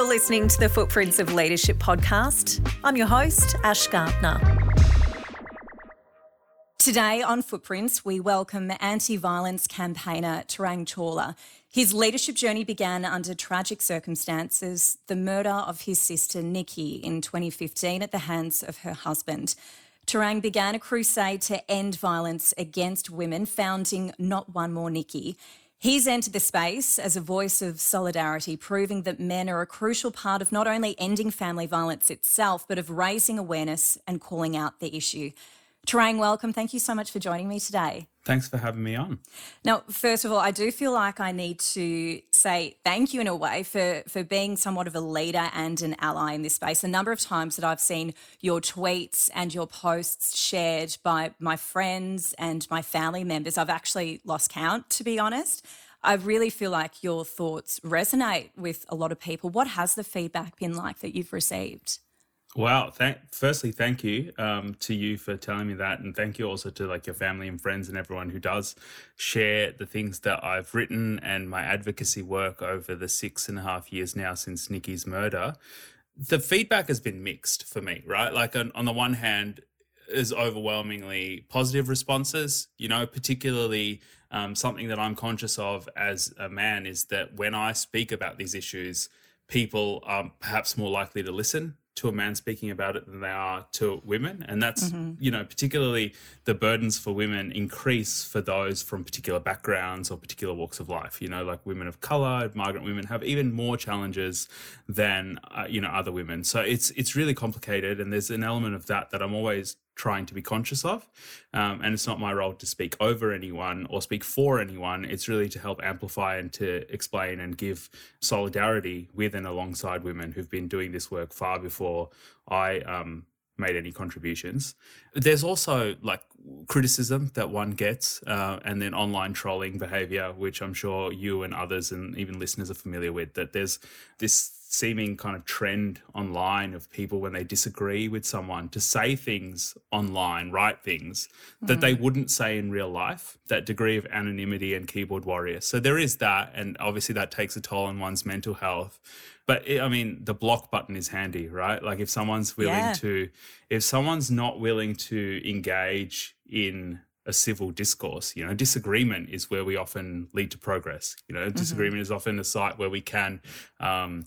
You're listening to the Footprints of Leadership podcast. I'm your host, Ash Gardner. Today on Footprints, we welcome anti violence campaigner Tarang Chawla. His leadership journey began under tragic circumstances the murder of his sister Nikki in 2015 at the hands of her husband. Tarang began a crusade to end violence against women, founding Not One More Nikki. He's entered the space as a voice of solidarity, proving that men are a crucial part of not only ending family violence itself, but of raising awareness and calling out the issue. Tarang, welcome. Thank you so much for joining me today. Thanks for having me on. Now, first of all, I do feel like I need to say thank you in a way for, for being somewhat of a leader and an ally in this space. A number of times that I've seen your tweets and your posts shared by my friends and my family members, I've actually lost count, to be honest. I really feel like your thoughts resonate with a lot of people. What has the feedback been like that you've received? Wow. Thank, firstly, thank you um, to you for telling me that. And thank you also to like your family and friends and everyone who does share the things that I've written and my advocacy work over the six and a half years now since Nikki's murder. The feedback has been mixed for me, right? Like on, on the one hand, is overwhelmingly positive responses, you know, particularly um, something that I'm conscious of as a man is that when I speak about these issues, people are perhaps more likely to listen to a man speaking about it than they are to women. And that's mm-hmm. you know particularly the burdens for women increase for those from particular backgrounds or particular walks of life. You know like women of color migrant women have even more challenges than uh, you know other women. So it's it's really complicated. And there's an element of that that I'm always trying to be conscious of. Um, and it's not my role to speak over anyone or speak for anyone. It's really to help amplify and to explain and give solidarity with and alongside women who've been doing this work far before I um, made any contributions. There's also like criticism that one gets, uh, and then online trolling behavior, which I'm sure you and others and even listeners are familiar with. That there's this seeming kind of trend online of people when they disagree with someone to say things online, write things mm. that they mm. wouldn't say in real life, that degree of anonymity and keyboard warrior. So there is that. And obviously that takes a toll on one's mental health. But it, I mean, the block button is handy, right? Like if someone's willing yeah. to, if someone's not willing to engage in a civil discourse. You know, disagreement is where we often lead to progress. You know, mm-hmm. disagreement is often a site where we can um,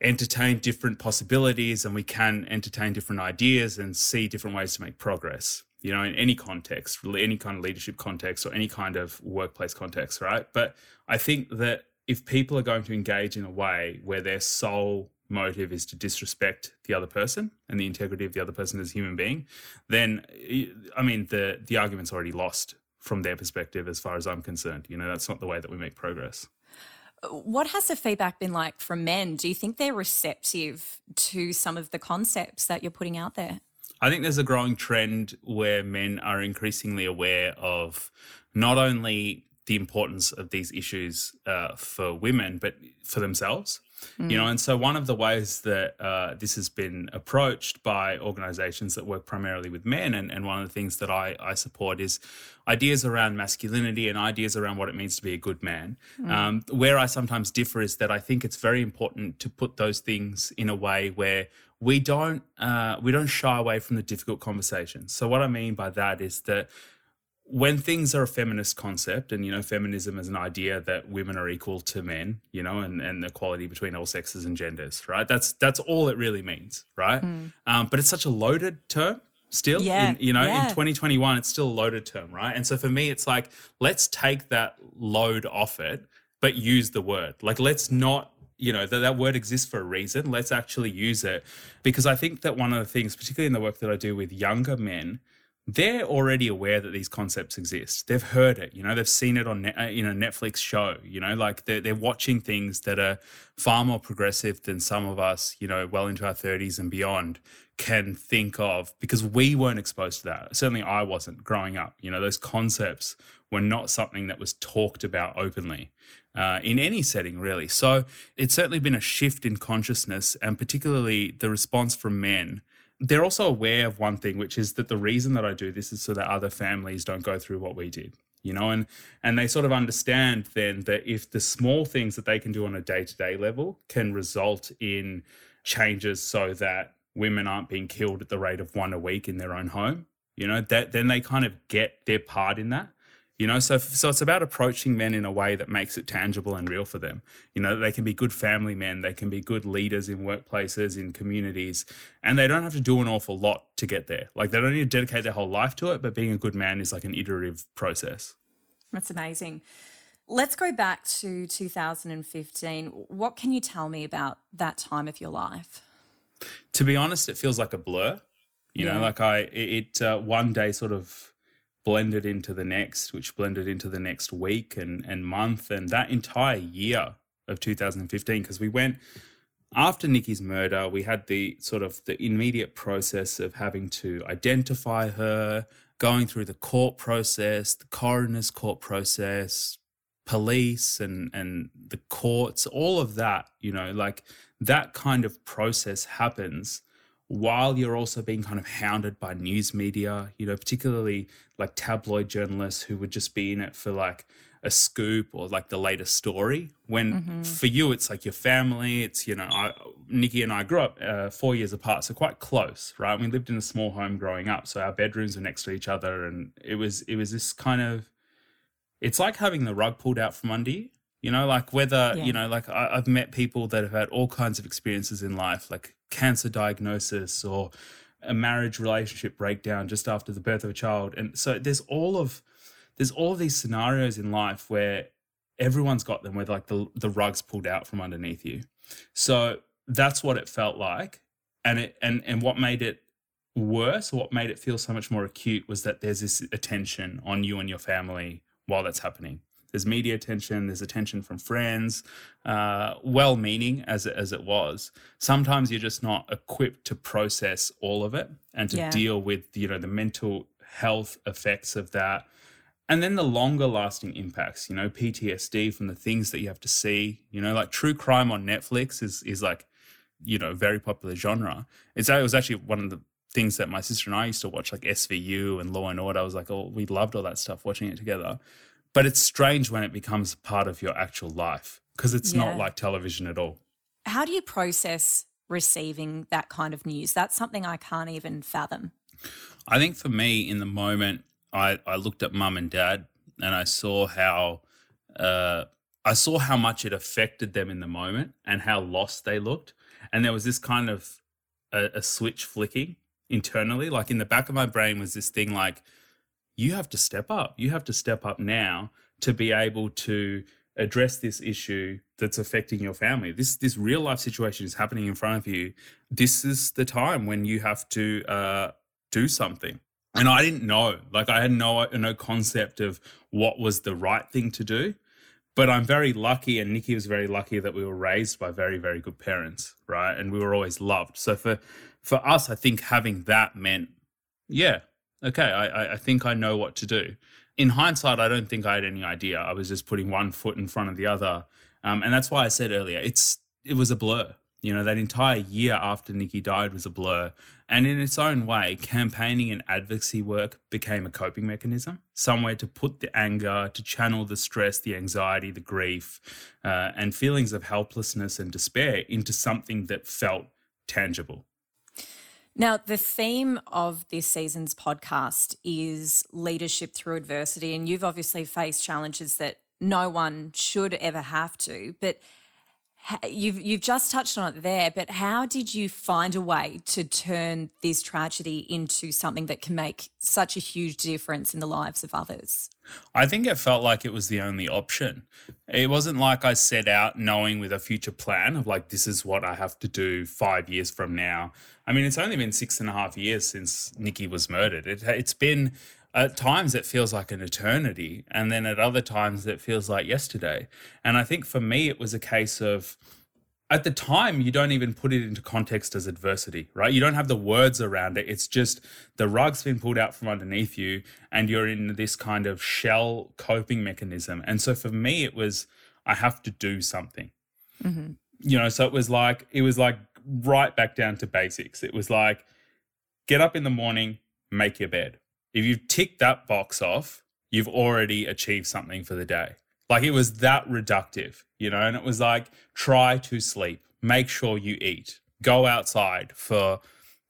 entertain different possibilities and we can entertain different ideas and see different ways to make progress you know in any context any kind of leadership context or any kind of workplace context right but i think that if people are going to engage in a way where their sole motive is to disrespect the other person and the integrity of the other person as a human being then eh, i mean the the argument's already lost from their perspective as far as i'm concerned you know that's not the way that we make progress what has the feedback been like from men? Do you think they're receptive to some of the concepts that you're putting out there? I think there's a growing trend where men are increasingly aware of not only the importance of these issues uh, for women, but for themselves. Mm. You know, and so one of the ways that uh, this has been approached by organizations that work primarily with men, and, and one of the things that I, I support is ideas around masculinity and ideas around what it means to be a good man. Mm. Um, where I sometimes differ is that I think it's very important to put those things in a way where we don't uh, we don't shy away from the difficult conversations. So what I mean by that is that when things are a feminist concept and you know feminism is an idea that women are equal to men you know and, and equality between all sexes and genders right? That's that's all it really means right? Mm. um, but it's such a loaded term still yeah, in, you know yeah. in 2021 it's still a loaded term right? And so for me it's like let's take that load off it but use the word. Like let's not you know that that word exists for a reason. Let's actually use it. Because i think that one of the things particularly in the work that i do with younger men they're already aware that these concepts exist. They've heard it, you know, they've seen it on, uh, you know, Netflix show, you know, like they're, they're watching things that are far more progressive than some of us, you know, well into our 30s and beyond can think of because we weren't exposed to that. Certainly I wasn't growing up. You know, those concepts were not something that was talked about openly uh, in any setting, really. So it's certainly been a shift in consciousness and particularly the response from men they're also aware of one thing, which is that the reason that I do this is so that other families don't go through what we did. you know, and and they sort of understand then that if the small things that they can do on a day-to-day level can result in changes so that women aren't being killed at the rate of one a week in their own home, you know, that then they kind of get their part in that you know so so it's about approaching men in a way that makes it tangible and real for them. You know they can be good family men they can be good leaders in workplaces in communities and they don't have to do an awful lot to get there. Like they don't need to dedicate their whole life to it but being a good man is like an iterative process. That's amazing. Let's go back to 2015 what can you tell me about that time of your life? To be honest it feels like a blur. You yeah. know like i it uh, one day sort of blended into the next, which blended into the next week and, and month and that entire year of 2015. Because we went after Nikki's murder, we had the sort of the immediate process of having to identify her, going through the court process, the coroner's court process, police and and the courts, all of that, you know, like that kind of process happens while you're also being kind of hounded by news media, you know, particularly like tabloid journalists who would just be in it for like a scoop or like the latest story. When mm-hmm. for you, it's like your family. It's you know, I, Nikki and I grew up uh, four years apart, so quite close, right? We lived in a small home growing up, so our bedrooms were next to each other, and it was it was this kind of, it's like having the rug pulled out from under you. You know, like whether yeah. you know, like I, I've met people that have had all kinds of experiences in life, like cancer diagnosis or a marriage relationship breakdown just after the birth of a child. And so there's all of there's all of these scenarios in life where everyone's got them where like the, the rugs pulled out from underneath you. So that's what it felt like. And it and and what made it worse or what made it feel so much more acute was that there's this attention on you and your family while that's happening there's media attention, there's attention from friends, uh, well meaning as it, as it was. Sometimes you're just not equipped to process all of it and to yeah. deal with, you know, the mental health effects of that. And then the longer lasting impacts, you know, PTSD from the things that you have to see, you know, like true crime on Netflix is is like, you know, very popular genre. It's it was actually one of the things that my sister and I used to watch, like SVU and Law and Order. I was like, oh, we loved all that stuff watching it together. But it's strange when it becomes part of your actual life because it's yeah. not like television at all. How do you process receiving that kind of news? That's something I can't even fathom. I think for me, in the moment, I, I looked at mum and dad and I saw how uh, I saw how much it affected them in the moment and how lost they looked. And there was this kind of a, a switch flicking internally. Like in the back of my brain was this thing like, you have to step up. You have to step up now to be able to address this issue that's affecting your family. This this real life situation is happening in front of you. This is the time when you have to uh, do something. And I didn't know, like I had no no concept of what was the right thing to do. But I'm very lucky, and Nikki was very lucky that we were raised by very very good parents, right? And we were always loved. So for for us, I think having that meant, yeah, okay, I, I think I know what to do. In hindsight, I don't think I had any idea. I was just putting one foot in front of the other. Um, and that's why I said earlier, it's it was a blur. You know, that entire year after Nikki died was a blur. And in its own way, campaigning and advocacy work became a coping mechanism, somewhere to put the anger, to channel the stress, the anxiety, the grief, uh, and feelings of helplessness and despair into something that felt tangible. Now, the theme of this season's podcast is leadership through adversity. And you've obviously faced challenges that no one should ever have to. But you've you've just touched on it there, but how did you find a way to turn this tragedy into something that can make such a huge difference in the lives of others? I think it felt like it was the only option. It wasn't like I set out knowing with a future plan of like this is what I have to do five years from now. I mean, it's only been six and a half years since Nikki was murdered. It, it's been at times it feels like an eternity and then at other times it feels like yesterday. And i think for me it was a case of at the time you don't even put it into context as adversity right? You don't have the words around it. It's just the rug's been pulled out from underneath you and you're in this kind of shell coping mechanism. And so for me it was i have to do something. Mm-hmm. you know so it was like it was like right back down to basics. It was like get up in the morning make your bed if you tick that box off, you've already achieved something for the day. Like it was that reductive, you know, and it was like try to sleep, make sure you eat, go outside for,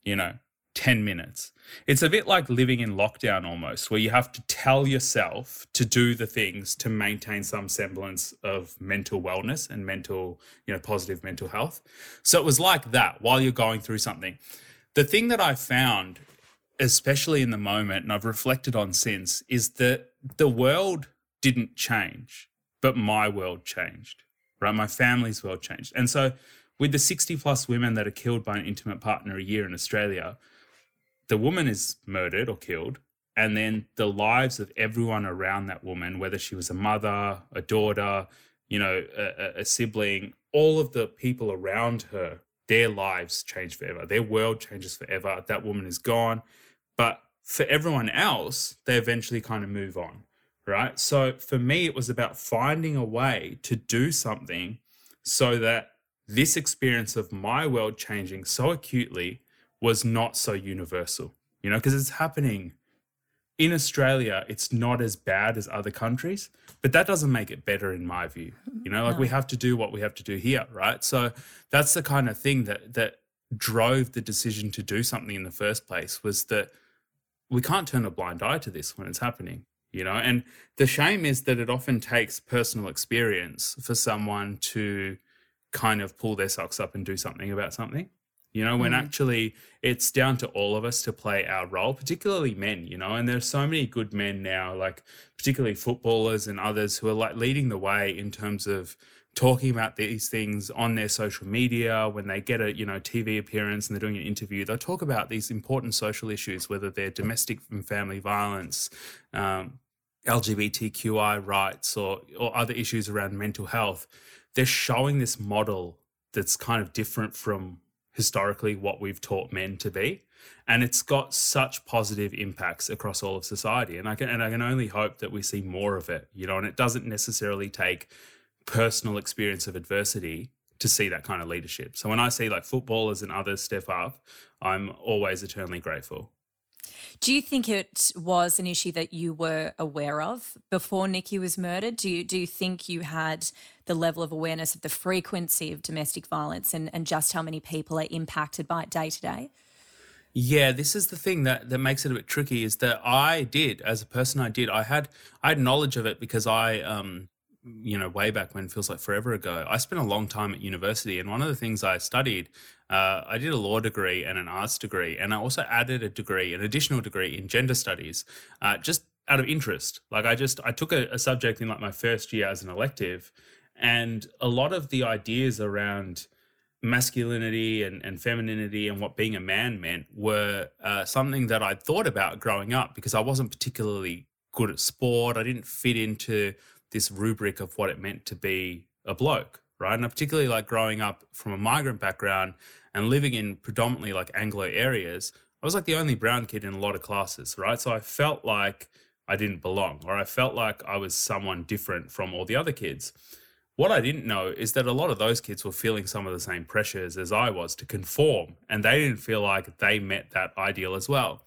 you know, 10 minutes. It's a bit like living in lockdown almost, where you have to tell yourself to do the things to maintain some semblance of mental wellness and mental, you know, positive mental health. So it was like that while you're going through something. The thing that I found, especially in the moment, and I've reflected on since, is that the world didn't change, but my world changed, right? My family's world changed. And so with the 60 plus women that are killed by an intimate partner a year in Australia, the woman is murdered or killed, and then the lives of everyone around that woman, whether she was a mother, a daughter, you know, a, a sibling, all of the people around her, their lives change forever. Their world changes forever. That woman is gone. But for everyone else, they eventually kind of move on, right? So for me, it was about finding a way to do something so that this experience of my world changing so acutely was not so universal, you know, because it's happening in Australia. It's not as bad as other countries, but that doesn't make it better in my view. You know, like no. we have to do what we have to do here, right? So that's the kind of thing that that drove the decision to do something in the first place was that we can't turn a blind eye to this when it's happening you know? And the shame is that it often takes personal experience for someone to kind of pull their socks up and do something about something you know, when mm. actually it's down to all of us to play our role, particularly men, you know, and there's so many good men now, like particularly footballers and others who are like leading the way in terms of talking about these things on their social media when they get a you know tv appearance and they're doing an interview they'll talk about these important social issues whether they're domestic and family violence um, lgbtqi rights or or other issues around mental health. They're showing this model that's kind of different from historically what we've taught men to be. And it's got such positive impacts across all of society. And i can and i can only hope that we see more of it you know and it doesn't necessarily take personal experience of adversity to see that kind of leadership so when i see like footballers and others step up i'm always eternally grateful do you think it was an issue that you were aware of before Nikki was murdered? Do you do you think you had the level of awareness of the frequency of domestic violence and, and just how many people are impacted by it day to day? Yeah, this is the thing that, that makes it a bit tricky is that I did, as a person I did, I had I had knowledge of it because I um you know, way back when feels like forever ago, I spent a long time at university. And one of the things I studied, uh, I did a law degree and an arts degree. And I also added a degree, an additional degree in gender studies, uh, just out of interest. Like I just, I took a, a subject in like my first year as an elective. And a lot of the ideas around masculinity and, and femininity and what being a man meant were uh, something that I'd thought about growing up because I wasn't particularly good at sport. I didn't fit into this rubric of what it meant to be a bloke, right? And particularly like growing up from a migrant background and living in predominantly like Anglo areas, I was like the only brown kid in a lot of classes, right? So I felt like I didn't belong or I felt like I was someone different from all the other kids. What I didn't know is that a lot of those kids were feeling some of the same pressures as I was to conform, and they didn't feel like they met that ideal as well.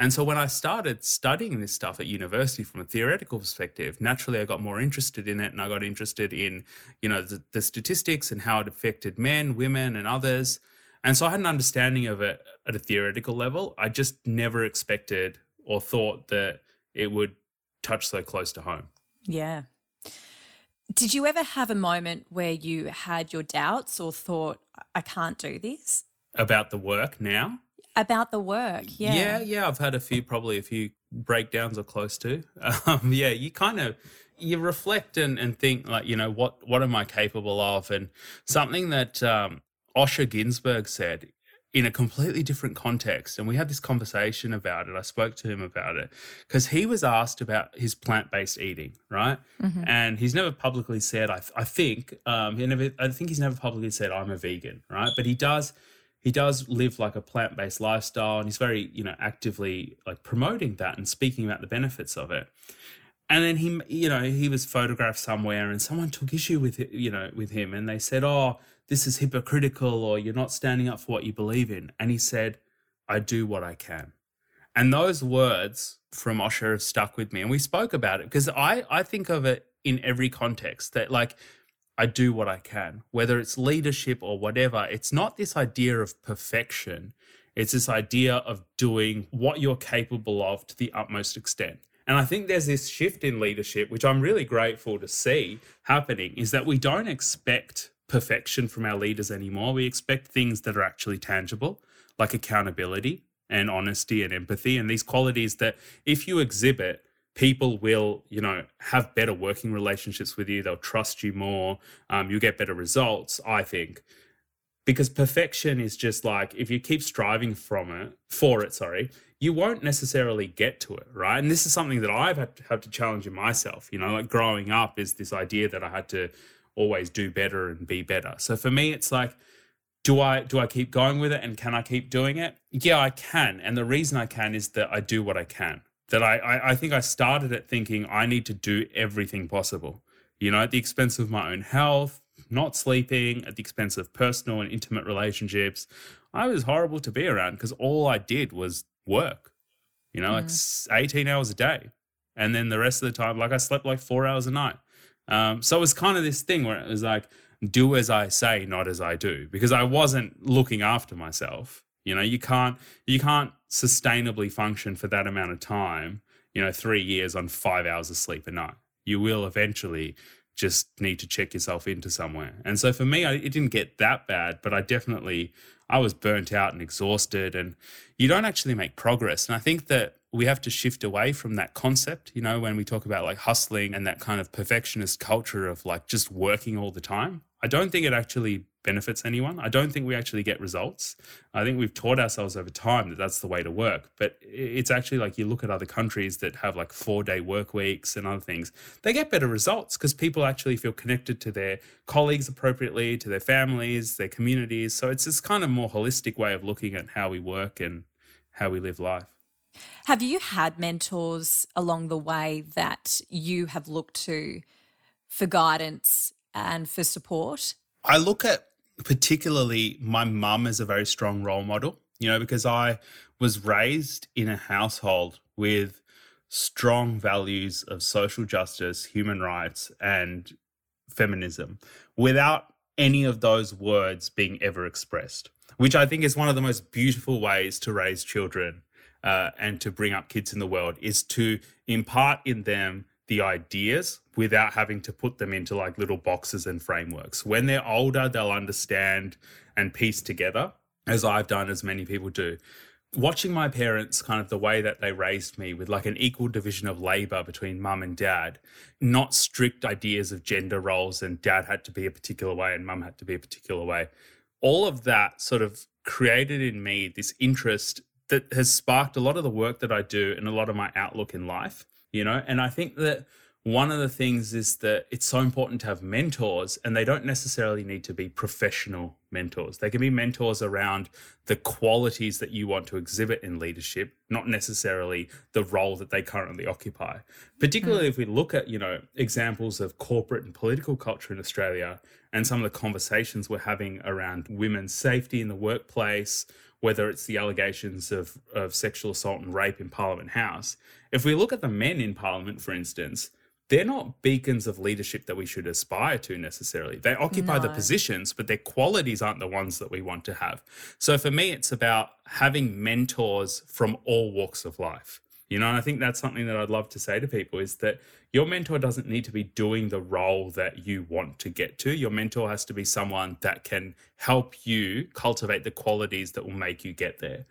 And so when I started studying this stuff at university from a theoretical perspective, naturally I got more interested in it and I got interested in, you know, the, the statistics and how it affected men, women, and others. And so I had an understanding of it at a theoretical level. I just never expected or thought that it would touch so close to home. Yeah. Did you ever have a moment where you had your doubts or thought, I can't do this? About the work now? About the work. Yeah. Yeah, yeah. I've had a few, probably a few breakdowns or close to. Um, yeah, you kind of you reflect and, and think like, you know, what what am I capable of? And something that um, Osher Günsberg said in a completely different context. And we had this conversation about it. I spoke to him about it because he was asked about his plant based eating, right? Mm-hmm. And he's never publicly said, I, I think, um, he never, I think he's never publicly said, I'm a vegan, right? But he does he does live like a plant-based lifestyle and he's very you know actively like promoting that and speaking about the benefits of it and then he you know he was photographed somewhere and someone took issue with it you know with him and they said oh this is hypocritical or you're not standing up for what you believe in and he said i do what i can and those words from Osher have stuck with me. And we spoke about it because I, I think of it in every context that like I do what I can, whether it's leadership or whatever. It's not this idea of perfection. It's this idea of doing what you're capable of to the utmost extent. And I think there's this shift in leadership, which I'm really grateful to see happening, is that we don't expect perfection from our leaders anymore. We expect things that are actually tangible, like accountability and honesty and empathy, and these qualities that if you exhibit, people will, you know, have better working relationships with you. They'll trust you more. Um, you get better results, I think. Because perfection is just like if you keep striving from it for it, sorry, you won't necessarily get to it, right? And this is something that I've had to, have to challenge in myself. You know, like growing up is this idea that I had to always do better and be better. So for me, it's like, do I do I keep going with it and can I keep doing it? Yeah, I can. And the reason I can is that I do what I can. That I, I, I think I started it thinking I need to do everything possible. You know, at the expense of my own health, not sleeping, at the expense of personal and intimate relationships. I was horrible to be around because all I did was work. You know, mm. like 18 hours a day. And then the rest of the time, like I slept like four hours a night. Um, so it was kind of this thing where it was like, do as I say, not as I do, because I wasn't looking after myself. You know, you can't you can't sustainably function for that amount of time. You know, three years on five hours of sleep a night. You will eventually just need to check yourself into somewhere. And so for me, I, it didn't get that bad, but I definitely I was burnt out and exhausted, and you don't actually make progress. And I think that we have to shift away from that concept, you know, when we talk about like hustling and that kind of perfectionist culture of like just working all the time. I don't think it actually benefits anyone. I don't think we actually get results. I think we've taught ourselves over time that that's the way to work. But it's actually like you look at other countries that have like four day work weeks and other things, they get better results because people actually feel connected to their colleagues appropriately, to their families, their communities. So it's this kind of more holistic way of looking at how we work and how we live life. Have you had mentors along the way that you have looked to for guidance and for support? I look at particularly my mum is a very strong role model, you know, because I was raised in a household with strong values of social justice, human rights, and feminism without any of those words being ever expressed, which I think is one of the most beautiful ways to raise children uh, and to bring up kids in the world is to impart in them the ideas without having to put them into like little boxes and frameworks. When they're older, they'll understand and piece together, as I've done, as many people do. Watching my parents, kind of the way that they raised me with like an equal division of labor between mum and dad, not strict ideas of gender roles and dad had to be a particular way and mum had to be a particular way. All of that sort of created in me this interest that has sparked a lot of the work that I do and a lot of my outlook in life you know and i think that one of the things is that it's so important to have mentors and they don't necessarily need to be professional mentors they can be mentors around the qualities that you want to exhibit in leadership not necessarily the role that they currently occupy particularly mm. if we look at you know examples of corporate and political culture in australia and some of the conversations we're having around women's safety in the workplace whether it's the allegations of, of sexual assault and rape in Parliament House. If we look at the men in Parliament, for instance, they're not beacons of leadership that we should aspire to necessarily. They occupy no. the positions, but their qualities aren't the ones that we want to have. So for me, it's about having mentors from all walks of life. You know, and I think that's something that I'd love to say to people is that your mentor doesn't need to be doing the role that you want to get to. Your mentor has to be someone that can help you cultivate the qualities that will make you get there.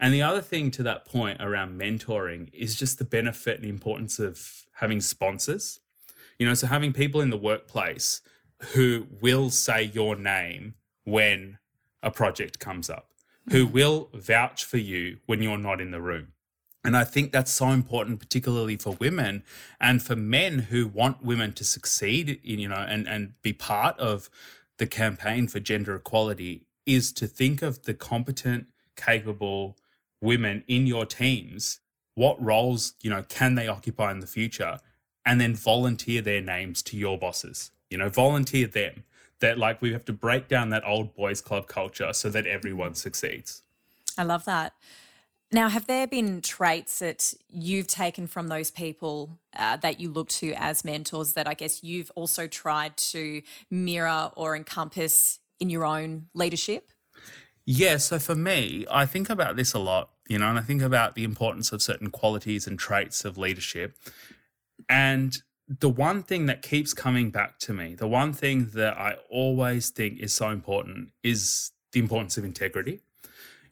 And the other thing to that point around mentoring is just the benefit and importance of having sponsors. You know, so having people in the workplace who will say your name when a project comes up, who mm. will vouch for you when you're not in the room and I think that's so important, particularly for women and for men who want women to succeed, in, you know, and, and be part of the campaign for gender equality is to think of the competent, capable women in your teams. What roles, you know, can they occupy in the future? And then volunteer their names to your bosses. You know, volunteer them. That like we have to break down that old boys club culture so that everyone succeeds. I love that. Now, have there been traits that you've taken from those people uh, that you look to as mentors that I guess you've also tried to mirror or encompass in your own leadership? Yeah, so for me, I think about this a lot, you know, and I think about the importance of certain qualities and traits of leadership. And the one thing that keeps coming back to me, the one thing that I always think is so important is the importance of integrity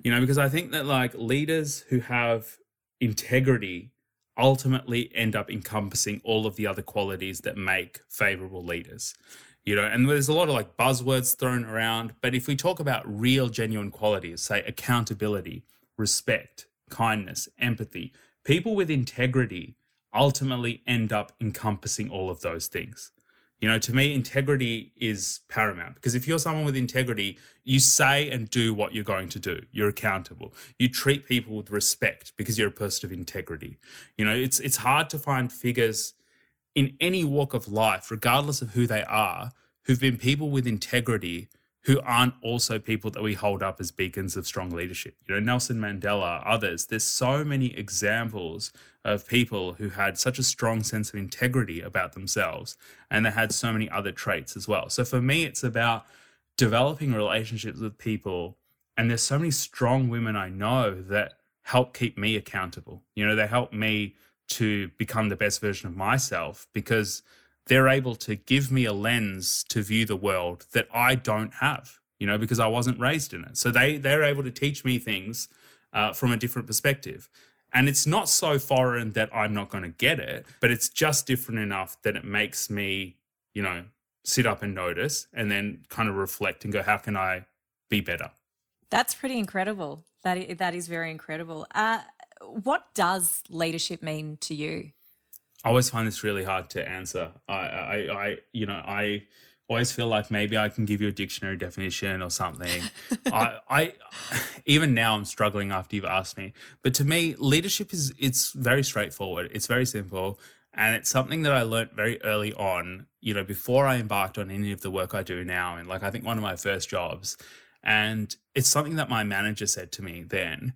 you know, because I think that like leaders who have integrity ultimately end up encompassing all of the other qualities that make favorable leaders. You know, and there's a lot of like buzzwords thrown around, but if we talk about real, genuine qualities, say accountability, respect, kindness, empathy, people with integrity ultimately end up encompassing all of those things. You know, to me, integrity is paramount because if you're someone with integrity, you say and do what you're going to do. You're accountable. You treat people with respect because you're a person of integrity. You know, it's it's hard to find figures in any walk of life, regardless of who they are, who've been people with integrity who aren't also people that we hold up as beacons of strong leadership. You know, Nelson Mandela, others. There's so many examples of people who had such a strong sense of integrity about themselves and they had so many other traits as well. So for me, it's about developing relationships with people. And there's so many strong women I know that help keep me accountable. You know, they help me to become the best version of myself because they're able to give me a lens to view the world that I don't have, you know, because I wasn't raised in it. So they they're able to teach me things uh, from a different perspective. And it's not so foreign that I'm not going to get it, but it's just different enough that it makes me, you know, sit up and notice and then kind of reflect and go, how can I be better? That's pretty incredible. That is, that is very incredible. Uh, what does leadership mean to you? I always find this really hard to answer. I, I, I you know, I always feel like maybe I can give you a dictionary definition or something. I, I, even now I'm struggling after you've asked me. But to me, leadership is it's very straightforward. It's very simple, and it's something that I learned very early on. You know, before I embarked on any of the work I do now, and like I think one of my first jobs, and it's something that my manager said to me then,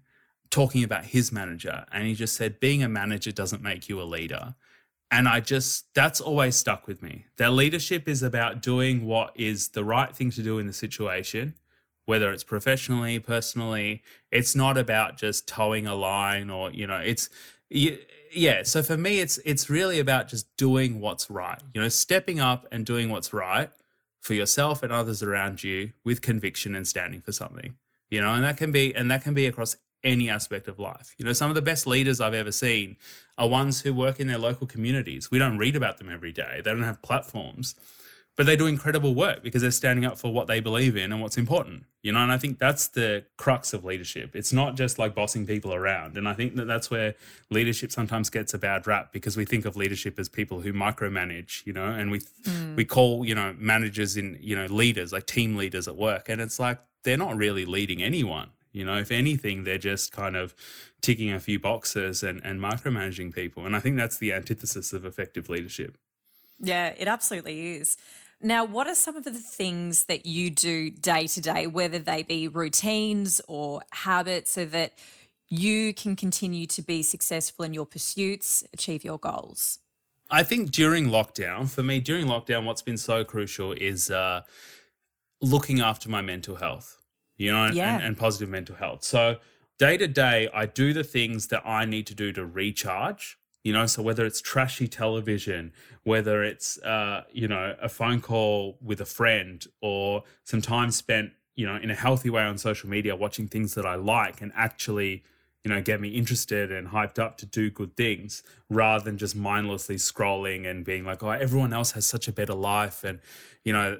talking about his manager, and he just said, "Being a manager doesn't make you a leader." And I just, that's always stuck with me. That leadership is about doing what is the right thing to do in the situation, whether it's professionally, personally. It's not about just toeing a line or, you know, it's, yeah. So for me, it's, it's really about just doing what's right, you know, stepping up and doing what's right for yourself and others around you with conviction and standing for something, you know, and that can be, and that can be across any aspect of life. You know, some of the best leaders I've ever seen are ones who work in their local communities. We don't read about them every day, they don't have platforms, but they do incredible work because they're standing up for what they believe in and what's important. You know, and I think that's the crux of leadership. It's not just like bossing people around. And I think that that's where leadership sometimes gets a bad rap because we think of leadership as people who micromanage, you know, and we mm. we call, you know, managers in, you know, leaders like team leaders at work and it's like they're not really leading anyone you know, if anything, they're just kind of ticking a few boxes and, and micromanaging people. And I think that's the antithesis of effective leadership. Yeah, it absolutely is. Now, what are some of the things that you do day to day, whether they be routines or habits, so that you can continue to be successful in your pursuits, achieve your goals? I think during lockdown, for me, during lockdown, what's been so crucial is uh, looking after my mental health you know, yeah. and, and positive mental health. So day to day, I do the things that I need to do to recharge. You know, so whether it's trashy television, whether it's uh, you know a phone call with a friend, or some time spent you know in a healthy way on social media, watching things that I like and actually you know get me interested and hyped up to do good things, rather than just mindlessly scrolling and being like, oh, everyone else has such a better life, and you know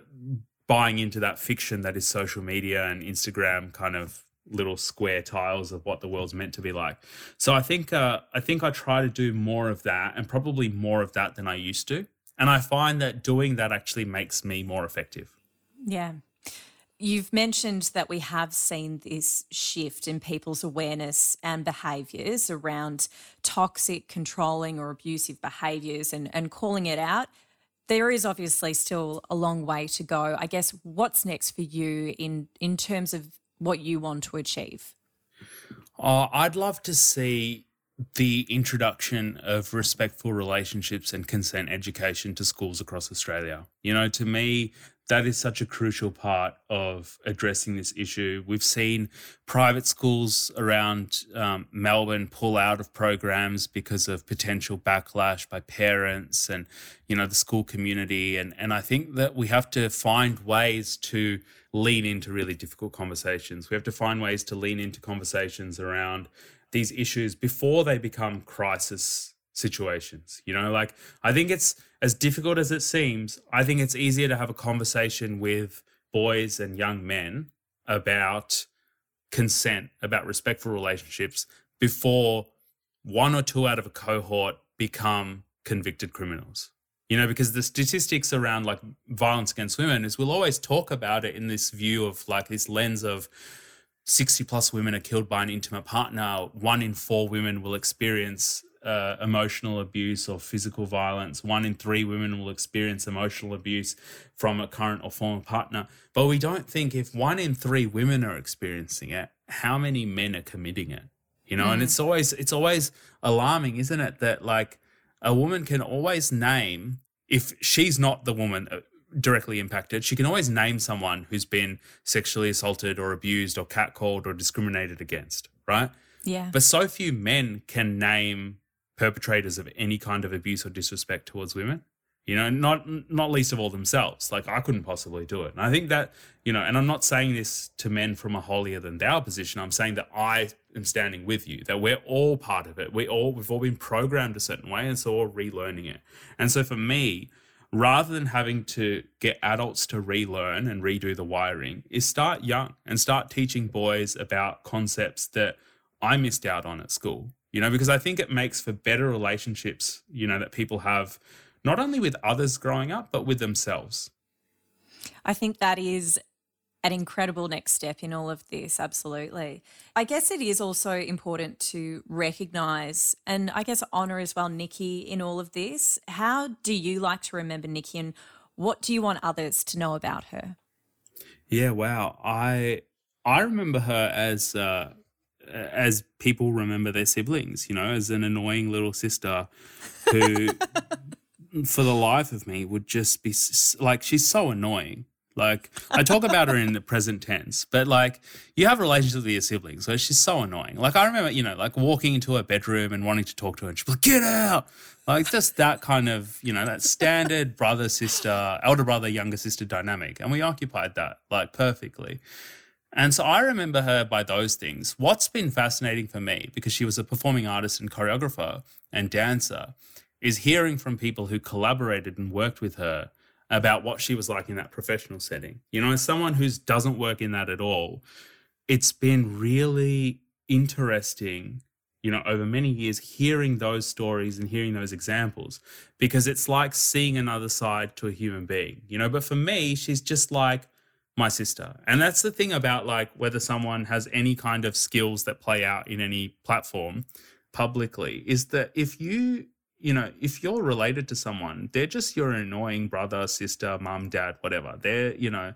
buying into that fiction that is social media and Instagram kind of little square tiles of what the world's meant to be like. So I think uh, I think I try to do more of that and probably more of that than I used to. And I find that doing that actually makes me more effective. Yeah. You've mentioned that we have seen this shift in people's awareness and behaviors around toxic, controlling, or abusive behaviors and, and calling it out there is obviously still a long way to go. I guess what's next for you in in terms of what you want to achieve? Uh, I'd love to see the introduction of respectful relationships and consent education to schools across Australia. You know, to me, that is such a crucial part of addressing this issue. We've seen private schools around um, Melbourne pull out of programs because of potential backlash by parents and you know the school community, and and I think that we have to find ways to lean into really difficult conversations. We have to find ways to lean into conversations around these issues before they become crisis situations. You know, like I think it's as difficult as it seems, I think it's easier to have a conversation with boys and young men about consent, about respectful relationships before one or two out of a cohort become convicted criminals. You know, because the statistics around like violence against women is we'll always talk about it in this view of like this lens of 60 plus women are killed by an intimate partner. One in four women will experience uh, emotional abuse or physical violence. One in three women will experience emotional abuse from a current or former partner. But we don't think if one in three women are experiencing it, how many men are committing it? You know, mm. and it's always it's always alarming, isn't it? That like a woman can always name if she's not the woman uh, directly impacted, she can always name someone who's been sexually assaulted or abused or catcalled or discriminated against, right? Yeah. But so few men can name perpetrators of any kind of abuse or disrespect towards women you know not not least of all themselves. Like i couldn't possibly do it. And i think that you know and i'm not saying this to men from a holier than thou position. I'm saying that i am standing with you that we're all part of it. We all we've all been programmed a certain way and so we're relearning it. And so for me rather than having to get adults to relearn and redo the wiring is start young and start teaching boys about concepts that i missed out on at school you know, because I think it makes for better relationships, you know, that people have not only with others growing up, but with themselves. I think that is an incredible next step in all of this, absolutely. I guess it is also important to recognize and I guess honor as well Nikki in all of this. How do you like to remember Nikki and what do you want others to know about her? Yeah, wow. I I remember her as uh, as people remember their siblings, you know, as an annoying little sister who, for the life of me, would just be like, she's so annoying. Like, I talk about her in the present tense, but like, you have relationships with your siblings, so she's so annoying. Like, I remember, you know, like walking into her bedroom and wanting to talk to her, and she'd be like, get out. Like, just that kind of, you know, that standard brother sister, elder brother, younger sister dynamic. And we occupied that like perfectly. And so I remember her by those things. What's been fascinating for me, because she was a performing artist and choreographer and dancer, is hearing from people who collaborated and worked with her about what she was like in that professional setting. You know, as someone who doesn't work in that at all, it's been really interesting, you know, over many years, hearing those stories and hearing those examples, because it's like seeing another side to a human being, you know. But for me, she's just like, my sister. And that's the thing about like whether someone has any kind of skills that play out in any platform publicly is that if you you know, if you're related to someone, they're just your annoying brother, sister, mum, dad, whatever. They're, you know,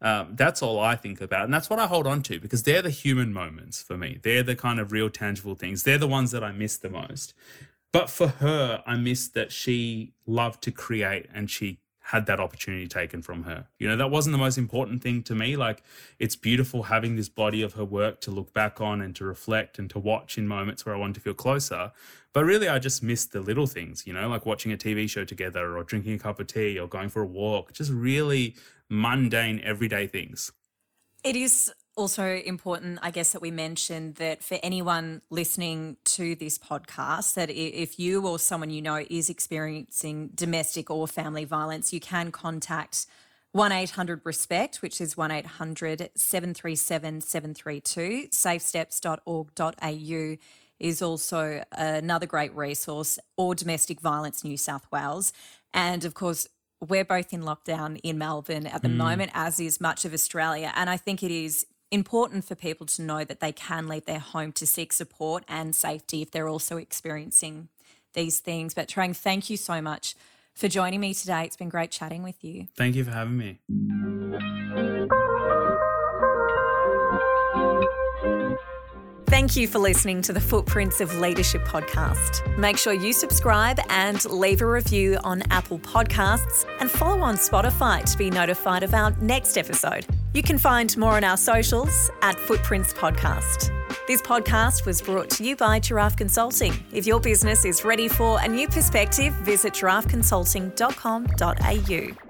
um, that's all I think about. And that's what I hold on to because they're the human moments for me. They're the kind of real tangible things. They're the ones that I miss the most. But for her, I miss that she loved to create and she had that opportunity taken from her. You know, that wasn't the most important thing to me. Like, it's beautiful having this body of her work to look back on and to reflect and to watch in moments where I want to feel closer. But really, I just missed the little things, you know, like watching a TV show together or drinking a cup of tea or going for a walk, just really mundane, everyday things. It is also important, I guess, that we mentioned that for anyone listening to this podcast, that if you or someone you know is experiencing domestic or family violence, you can contact 1 800 RESPECT, which is 1 800 737 732. Safesteps.org.au is also another great resource, or Domestic Violence New South Wales. And of course, we're both in lockdown in Melbourne at the mm. moment, as is much of Australia. And I think it is important for people to know that they can leave their home to seek support and safety if they're also experiencing these things. But Tarang, thank you so much for joining me today. It's been great chatting with you. Thank you for having me. Thank you for listening to the Footprints of Leadership podcast. Make sure you subscribe and leave a review on Apple Podcasts and follow on Spotify to be notified of our next episode. You can find more on our socials at Footprints Podcast. This podcast was brought to you by Giraffe Consulting. If your business is ready for a new perspective, visit giraffeconsulting.com.au.